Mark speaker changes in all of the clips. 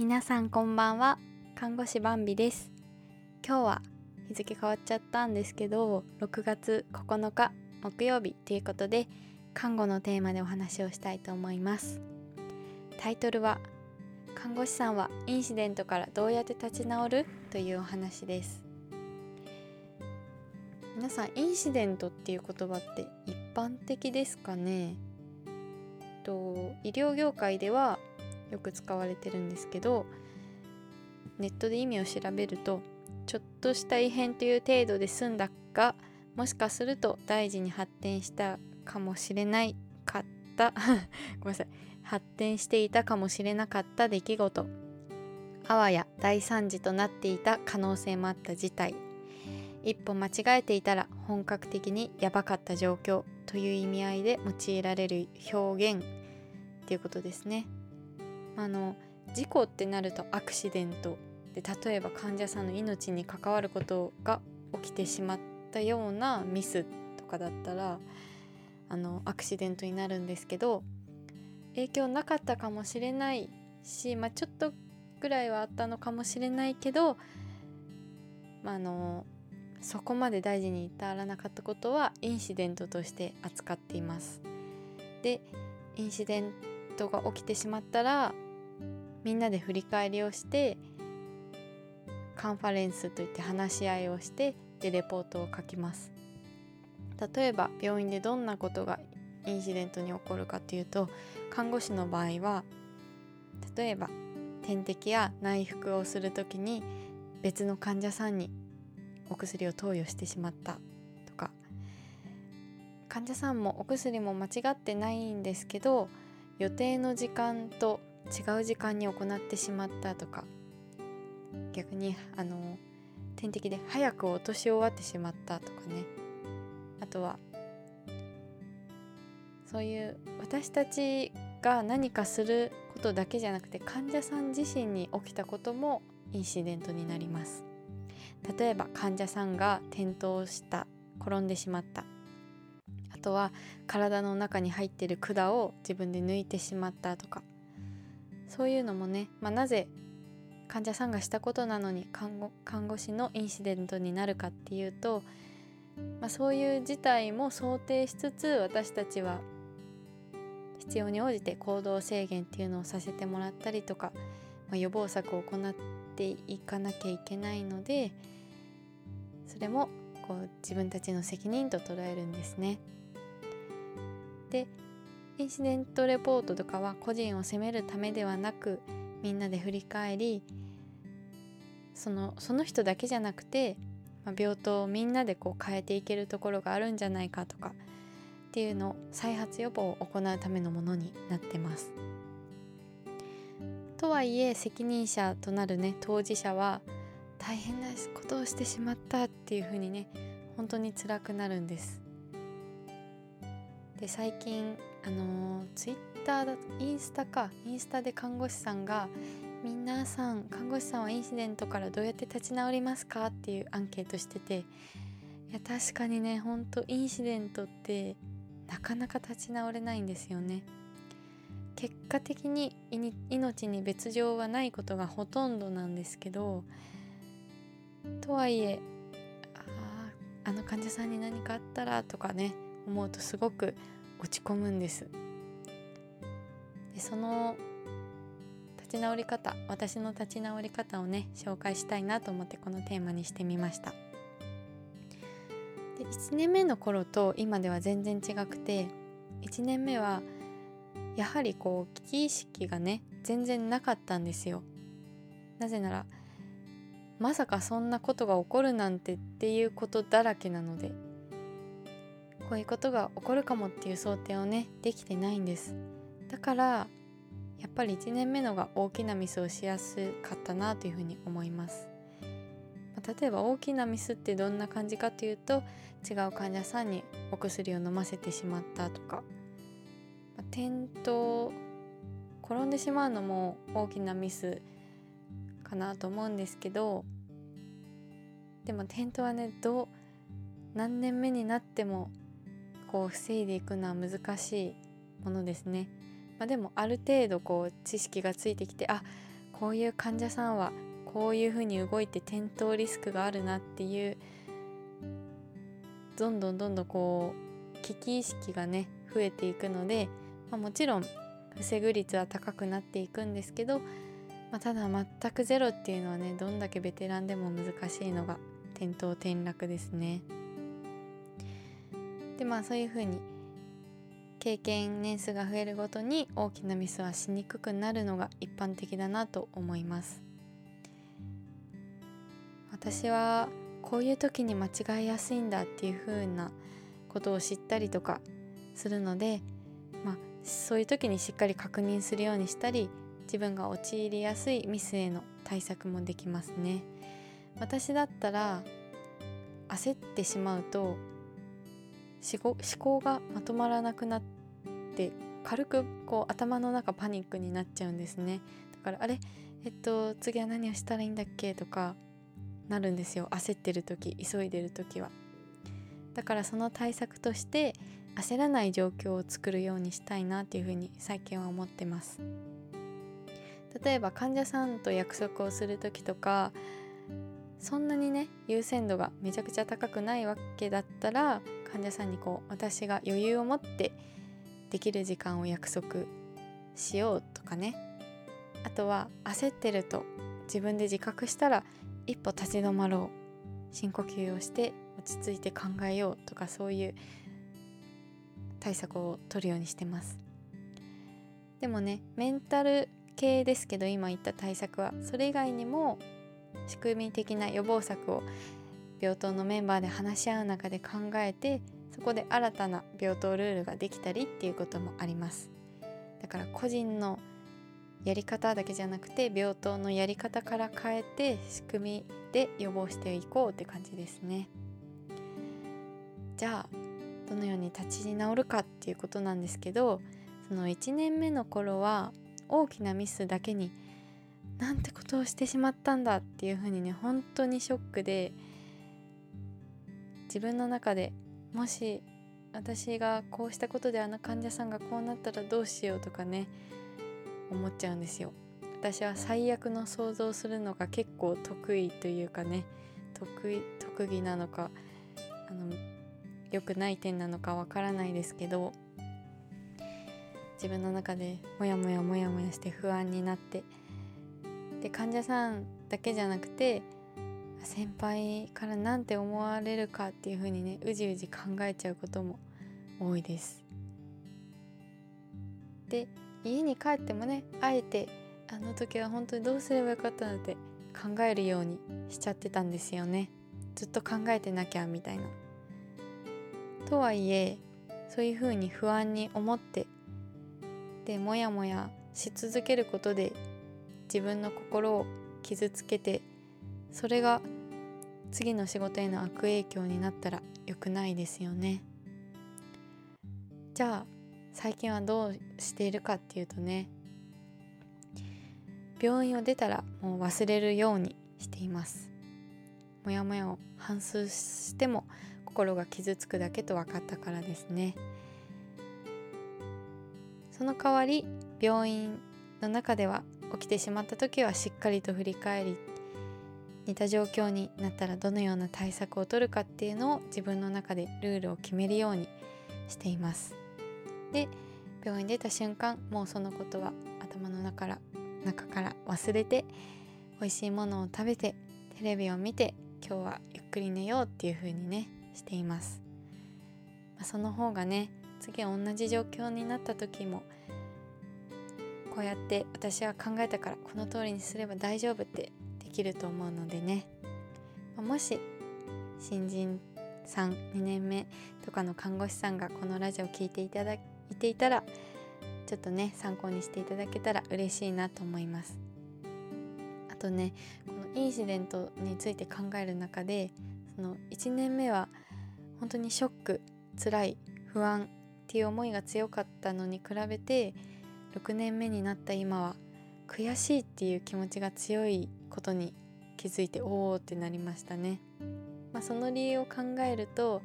Speaker 1: 皆さんこんばんは。看護師バンビです。今日は日付変わっちゃったんですけど6月9日木曜日ということで看護のテーマでお話をしたいと思います。タイトルは看護師さんはインシデントからどうやって立ち直る？というお話です。皆さんインシデントっていう言葉って一般的ですかね？と医療業界ではよく使われてるんですけどネットで意味を調べるとちょっとした異変という程度で済んだがもしかすると大事に発展したかもしれないかった ごめんなさい発展していたかもしれなかった出来事あわや大惨事となっていた可能性もあった事態一歩間違えていたら本格的にやばかった状況という意味合いで用いられる表現っていうことですね。あの事故ってなるとアクシデントで例えば患者さんの命に関わることが起きてしまったようなミスとかだったらあのアクシデントになるんですけど影響なかったかもしれないし、まあ、ちょっとぐらいはあったのかもしれないけど、まあ、のそこまで大事に至らなかったことはインシデントとして扱っています。でインシデントが起きてしまったらみんなで振り返りをしてカンファレンスといって話し合いをしてでレポートを書きます。例えば病院でどんなことがインシデントに起こるかというと看護師の場合は例えば点滴や内服をする時に別の患者さんにお薬を投与してしまったとか患者さんもお薬も間違ってないんですけど予定の時間と違う時間に行ってしまったとか逆にあの点滴で早く落とし終わってしまったとかね。あとはそういう私たちが何かすることだけじゃなくて患者さん自身に起きたこともインシデントになります。例えば患者さんが転倒した転んでしまった。とは体の中に入ってる管を自分で抜いてしまったとかそういうのもね、まあ、なぜ患者さんがしたことなのに看護看護師のインシデントになるかっていうと、まあ、そういう事態も想定しつつ私たちは必要に応じて行動制限っていうのをさせてもらったりとか、まあ、予防策を行っていかなきゃいけないのでそれもこう自分たちの責任と捉えるんですね。でインシデントレポートとかは個人を責めるためではなくみんなで振り返りそのその人だけじゃなくて、まあ、病棟をみんなでこう変えていけるところがあるんじゃないかとかっていうの再発予防を行うためのものになってます。とはいえ責任者となるね当事者は大変なことをしてしまったっていうふうにね本当に辛くなるんです。で最近あのツイッターだインスタかインスタで看護師さんが「皆さん看護師さんはインシデントからどうやって立ち直りますか?」っていうアンケートしてていや確かにねほんとインシデントってなかなか立ち直れないんですよね。結果的に命に別状はないことがほとんどなんですけどとはいえああの患者さんに何かあったら？とかね思うとすごく落ち込むんです。でその立ち直り方私の立ち直り方をね紹介したいなと思ってこのテーマにしてみました。で1年目の頃と今では全然違くて1年目はやはりこう危機意識がね全然なかったんですよ。なぜならまさかそんなことが起こるなんてっていうことだらけなので。こういうことが起こるかもっていう想定をねできてないんです。だからやっぱり1年目のが大きなミスをしやすかったなというふうに思います、まあ、例えば大きなミスってどんな感じかというと違う患者さんにお薬を飲ませてしまったとか、まあ、転倒転んでしまうのも大きなミスかなと思うんですけどでも転倒はねどう何年目になってもこう防いでいくのは難しいものですね。まあ、でもある程度こう知識がついてきてあこういう患者さんはこういうふうに動いて転倒リスクがあるなっていうどんどんどんどんこう危機意識がね増えていくので、まあ、もちろん防ぐ率は高くなっていくんですけど、まあ、ただ全くゼロっていうのはねどんだけベテランでも難しいのが転倒転落ですね。でまあそういうふうに経験年数が増えるごとに大きなミスはしにくくなるのが一般的だなと思います。私はこういう時に間違いやすいんだっていう風なことを知ったりとかするので、まあ、そういう時にしっかり確認するようにしたり自分が陥りやすいミスへの対策もできますね。私だったら焦ってしまうと思考がまとまらなくなって軽くこう頭の中パニックになっちゃうんですね。だからあれえっと次は何をしたらいいんだっけ？とかなるんですよ。焦ってる時急いでる時は。だからその対策として焦らない状況を作るようにしたいなっていうふうに最近は思ってます。例えば患者さんと約束をする時とかそんなにね優先度がめちゃくちゃ高くないわけだったら患者さんにこう私が余裕を持ってできる時間を約束しようとかね。あとは焦ってると自分で自覚したら一歩立ち止まろう。深呼吸をして落ち着いて考えようとかそういう対策を取るようにしてます。でもねメンタル系ですけど今言った対策は。それ以外にも仕組み的な予防策を病棟のメンバーで話し合う中で考えてそこで新たな病棟ルールができたりっていうこともあります。だから個人のやり方だけじゃなくて病棟のやり方から変えて仕組みで予防していこうって感じですね。じゃあどのように立ち直るかっていうことなんですけどその1年目の頃は大きなミスだけになんてことをしてしまったんだっていうふうにね本当にショックで自分の中でもし私がこうしたことであの患者さんがこうなったらどうしようとかね思っちゃうんですよ。私は最悪の想像するのが結構得意というかね得意特技なのかあの良くない点なのかわからないですけど自分の中でモヤモヤモヤモヤして不安になってで患者さんだけじゃなくて先輩から何て思われるかっていう風にねうじうじ考えちゃうことも多いです。で家に帰ってもねあえてあの時は本当にどうすればよかったのって考えるようにしちゃってたんですよね。ずっと考えてなきゃみたいな。とはいえそういう風に不安に思ってでモヤモヤし続けることで自分の心を傷つけてそれが次の仕事への悪影響になったら良くないですよね。じゃあ最近はどうしているかっていうとね病院を出たらもう忘れるようにしています。もやもやを反芻しても心が傷つくだけと分かったからですね。その代わり病院の中では起きてしまった時はしっかりと振り返り似た状況になったらどのような対策を取るかっていうのを自分の中でルールを決めるようにしています。で病院出た瞬間もうそのことは頭の中から中から忘れて美味しいものを食べてテレビを見て今日はゆっくり寝ようっていう風にねしています、まあ、その方がね次同じ状況になった時もこうやって私は考えたからこの通りにすれば大丈夫ってできると思うのでね、もし新人さん2年目とかの看護師さんがこのラジオを聴いていただいていたらちょっとね参考にしていただけたら嬉しいなと思います。あとねこのインシデントについて考える中でその1年目は本当にショック辛い不安っていう思いが強かったのに比べて6年目になった今は悔しいっていう気持ちが強いことに気づいておおってなりましたね。まあ、その理由を考えると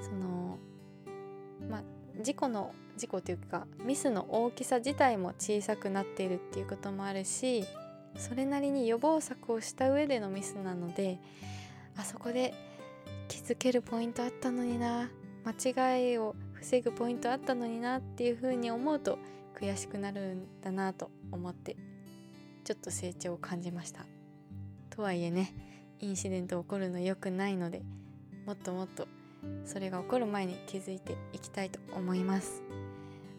Speaker 1: その、まあ、事故の事故というかミスの大きさ自体も小さくなっているっていうこともあるしそれなりに予防策をした上でのミスなのであそこで気づけるポイントあったのにな間違いを防ぐポイントあったのになっていうふうに思うと悔しくなるんだなと思ってちょっと成長を感じました。とはいえねインシデント起こるの良くないのでもっともっとそれが起こる前に気づいていきたいと思います。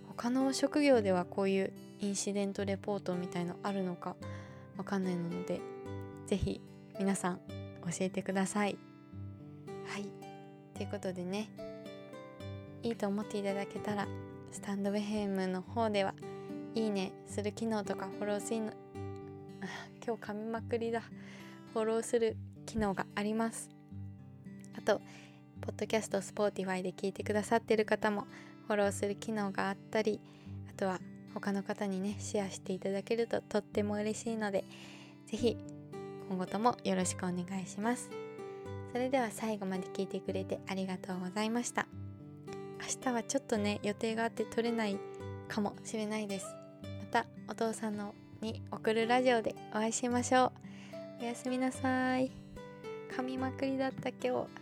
Speaker 1: 他の職業ではこういうインシデントレポートみたいのあるのかわかんないので是非皆さん教えてください。はい。ということでねいいと思っていただけたらスタンドウェヘムの方ではいいねする機能とかフォロー 今日噛みまくりだ。フォローする機能があります。あとポッドキャスト Spotify で聞いてくださってる方もフォローする機能があったりあとは他の方にねシェアしていただけるととっても嬉しいので是非今後ともよろしくお願いします。それでは最後まで聞いてくれてありがとうございました。明日はちょっとね予定があって撮れないかもしれないです。またお父さんのに送るラジオでお会いしましょう。おやすみなさい。噛みまくりだった今日。